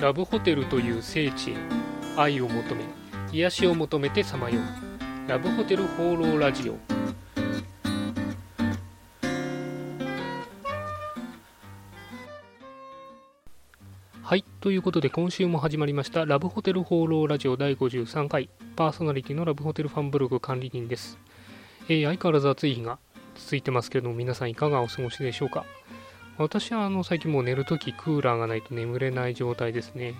ラブホテルという聖地へ愛を求め癒しを求めてさまよう。ラブホテル放浪ラジオ。はいということで今週も始まりましたラブホテル放浪ラジオ第53回パーソナリティのラブホテルファンブログ管理人です、えー相変わらず暑い日が続いてますけれども皆さんいかがお過ごしでしょうか？私はあの最近もう寝るときクーラーがないと眠れない状態ですね。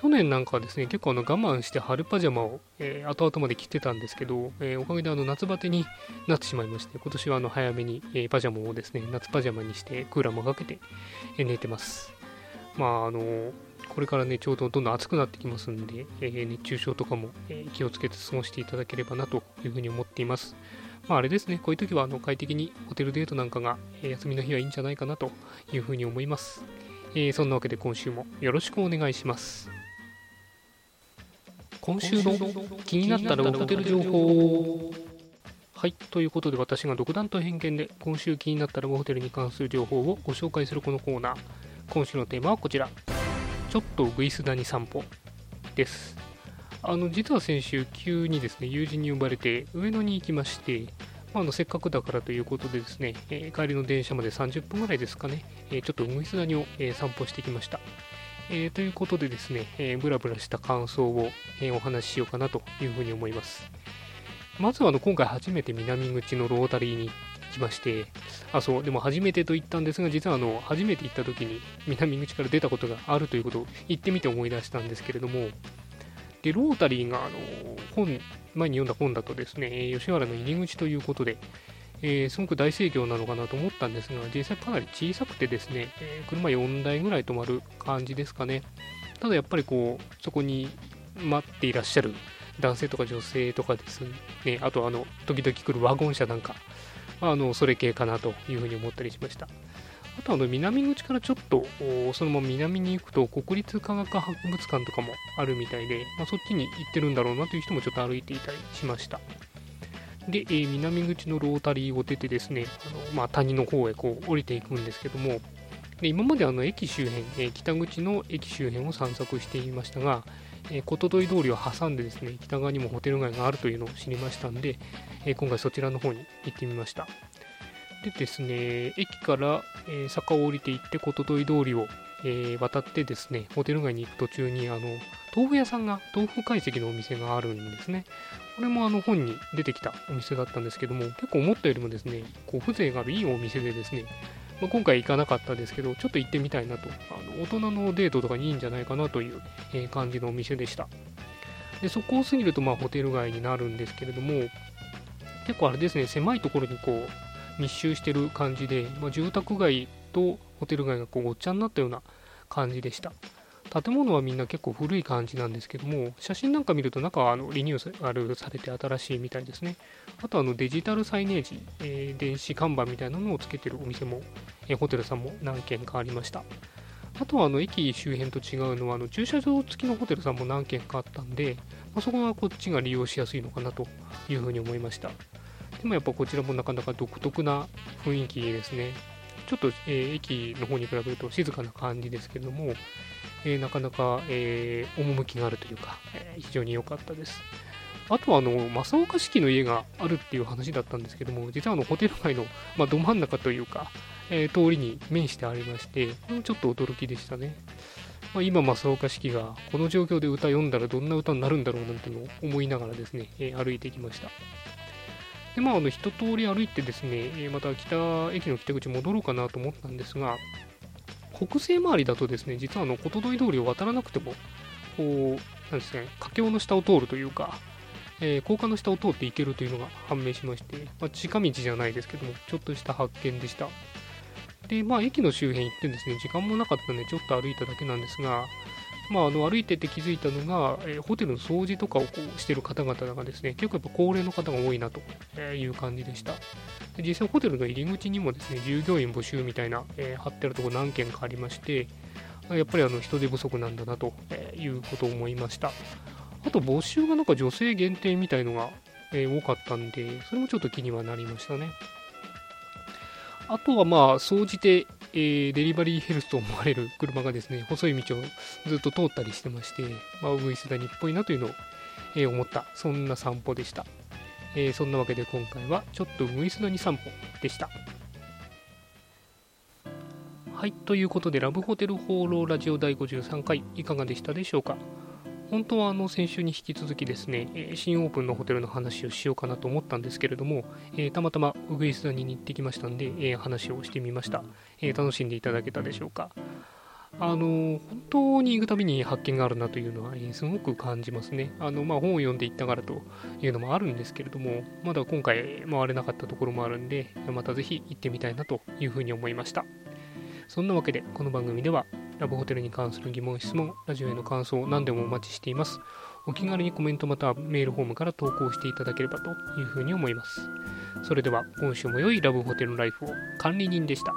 去年なんかはですね結構あの我慢して春パジャマを、えー後々まで着てたんですけど、えーおかげであの夏バテになってしまいまして今年はあの早めに、えーパジャマをですね夏パジャマにしてクーラーもかけて、え寝てます。まああのこれからねちょうどどんどん暑くなってきますんで、え熱中症とかも、え気をつけて過ごしていただければなというふうに思っています。まああれですね。こういう時はあの快適にホテルデートなんかが、え休みの日はいいんじゃないかなというふうに思います、えーそんなわけで今週もよろしくお願いします。今週の気になったらホテル情報。はい。ということで私が独断と偏見で今週気になったラブホテルに関する情報をご紹介するこのコーナー。今週のテーマはこちら。ちょっとウグイス谷散歩です。あの実は先週急にですね友人に呼ばれて上野に行きましてまあ、のせっかくだからということでですね、えー帰りの電車まで30分ぐらいですかね、えーちょっとウグイス谷を、えー散歩してきました。えということでですね、えーブラブラした感想を、えお話ししようかなというふうに思います。まずはあの今回初めて南口のロータリーに来まして、あ、そう、でも初めてと言ったんですが、実はあの初めて行った時に南口から出たことがあるということを言ってみて思い出したんですけれども、で、ロータリーがあの本、前に読んだ本だとですね、吉原の入り口ということで、えーすごく大盛況なのかなと思ったんですが、実際かなり小さくてですね、えー車4台ぐらい止まる感じですかね。ただやっぱりこう、そこに待っていらっしゃる男性とか女性とかですね、あとあの、時々来るワゴン車なんか、あの、それ系かなというふうに思ったりしました。あとあの、南口からちょっと、そのまま南に行くと、国立科学博物館とかもあるみたいで、まあ、そっちに行ってるんだろうなという人もちょっと歩いていたりしました。で、えー南口のロータリーを出てですね、あのまあ、谷の方へこう降りていくんですけども、で今まであの駅周辺、えー北口の駅周辺を散策していましたが、えー、ことい通りを挟んでですね、北側にもホテル街があるというのを知りましたんで、えー今回そちらの方に行ってみました。でですね、駅から、えー坂を降りていって、ことどい通りを、えー渡ってですね、ホテル街に行く途中に、あの、豆腐屋さんが、豆腐懐石のお店があるんですね。これもあの本に出てきたお店だったんですけども、結構思ったよりもですね、こう風情があるいいお店でですね、まあ、今回行かなかったですけど、ちょっと行ってみたいなと、あの大人のデートとかにいいんじゃないかなという、え感じのお店でした。で、そこを過ぎると、まあ、ホテル街になるんですけれども、結構あれですね、狭いところにこう、密集してる感じで、まあ、住宅街とホテル街がこうごっちゃになったような感じでした。建物はみんな結構古い感じなんですけども、写真なんか見ると中はあのリニューアルされて新しいみたいですね。あとあのデジタルサイネージ、えー電子看板みたいなのをつけてるお店も、えーホテルさんも何軒かありました。あとはあの駅周辺と違うのはあの駐車場付きのホテルさんも何軒かあったんで、まあ、そこはこっちが利用しやすいのかなというふうに思いました。でもやっぱこちらもなかなか独特な雰囲気ですね。ちょっと、えー駅の方に比べると静かな感じですけれども、えーなかなか、えー趣があるというか、え非常に良かったです。あとはあの正岡式の家があるっていう話だったんですけども、実はあのホテル街の、まあ、ど真ん中というか、え通りに面してありまして、ちょっと驚きでしたね。まあ、今、正岡式がこの状況で歌読んだらどんな歌になるんだろうなんての思いながらですね、え歩いてきました。で、まあ、あの一通り歩いてですね、また北駅の北口戻ろうかなと思ったんですが、北西回りだとですね、実はあの、ことい通りを渡らなくても、こう、なんですね、架橋の下を通るというか、えー高架の下を通っていけるというのが判明しまして、まあ、近道じゃないですけども、ちょっとした発見でした。で、まあ、駅の周辺行ってですね、時間もなかったので、ちょっと歩いただけなんですが、まあ、あの歩いてて気づいたのが、えーホテルの掃除とかをこうしてる方々がですね、結構やっぱ高齢の方が多いなという感じでした。で実際ホテルの入り口にもですね、従業員募集みたいな、えー貼ってるとこ何件かありまして、やっぱりあの人手不足なんだなということを思いました。あと募集がなんか女性限定みたいのが、え多かったんで、それもちょっと気にはなりましたね。あとはまあ、総じて、えー、デリバリーヘルスと思われる車がですね、細い道をずっと通ったりしてまして、まあ、ウグイス谷っぽいなというのを、えー、思った、そんな散歩でした。えー、そんなわけで今回は、ちょっとウグイス谷散歩でした。はい、ということで、ラブホテル放浪ラジオ第53回、いかがでしたでしょうか？本当はあの先週に引き続きですね、新オープンのホテルの話をしようかなと思ったんですけれども、えー、たまたまウグイス谷に行ってきましたんで、えー、話をしてみました、えー、楽しんでいただけたでしょうか。あの本当に行くたびに発見があるなというのは、えー、すごく感じますね。あのまあ、本を読んでいったからというのもあるんですけれども、まだ今回回れなかったところもあるんで、またぜひ行ってみたいなというふうに思いました。そんなわけで、この番組ではラブホテルに関する疑問、質問、ラジオへの感想、何でもお待ちしています。お気軽にコメントまたはメールフォームから投稿していただければというふうに思います。それでは今週も良いラブホテルライフを管理人でした。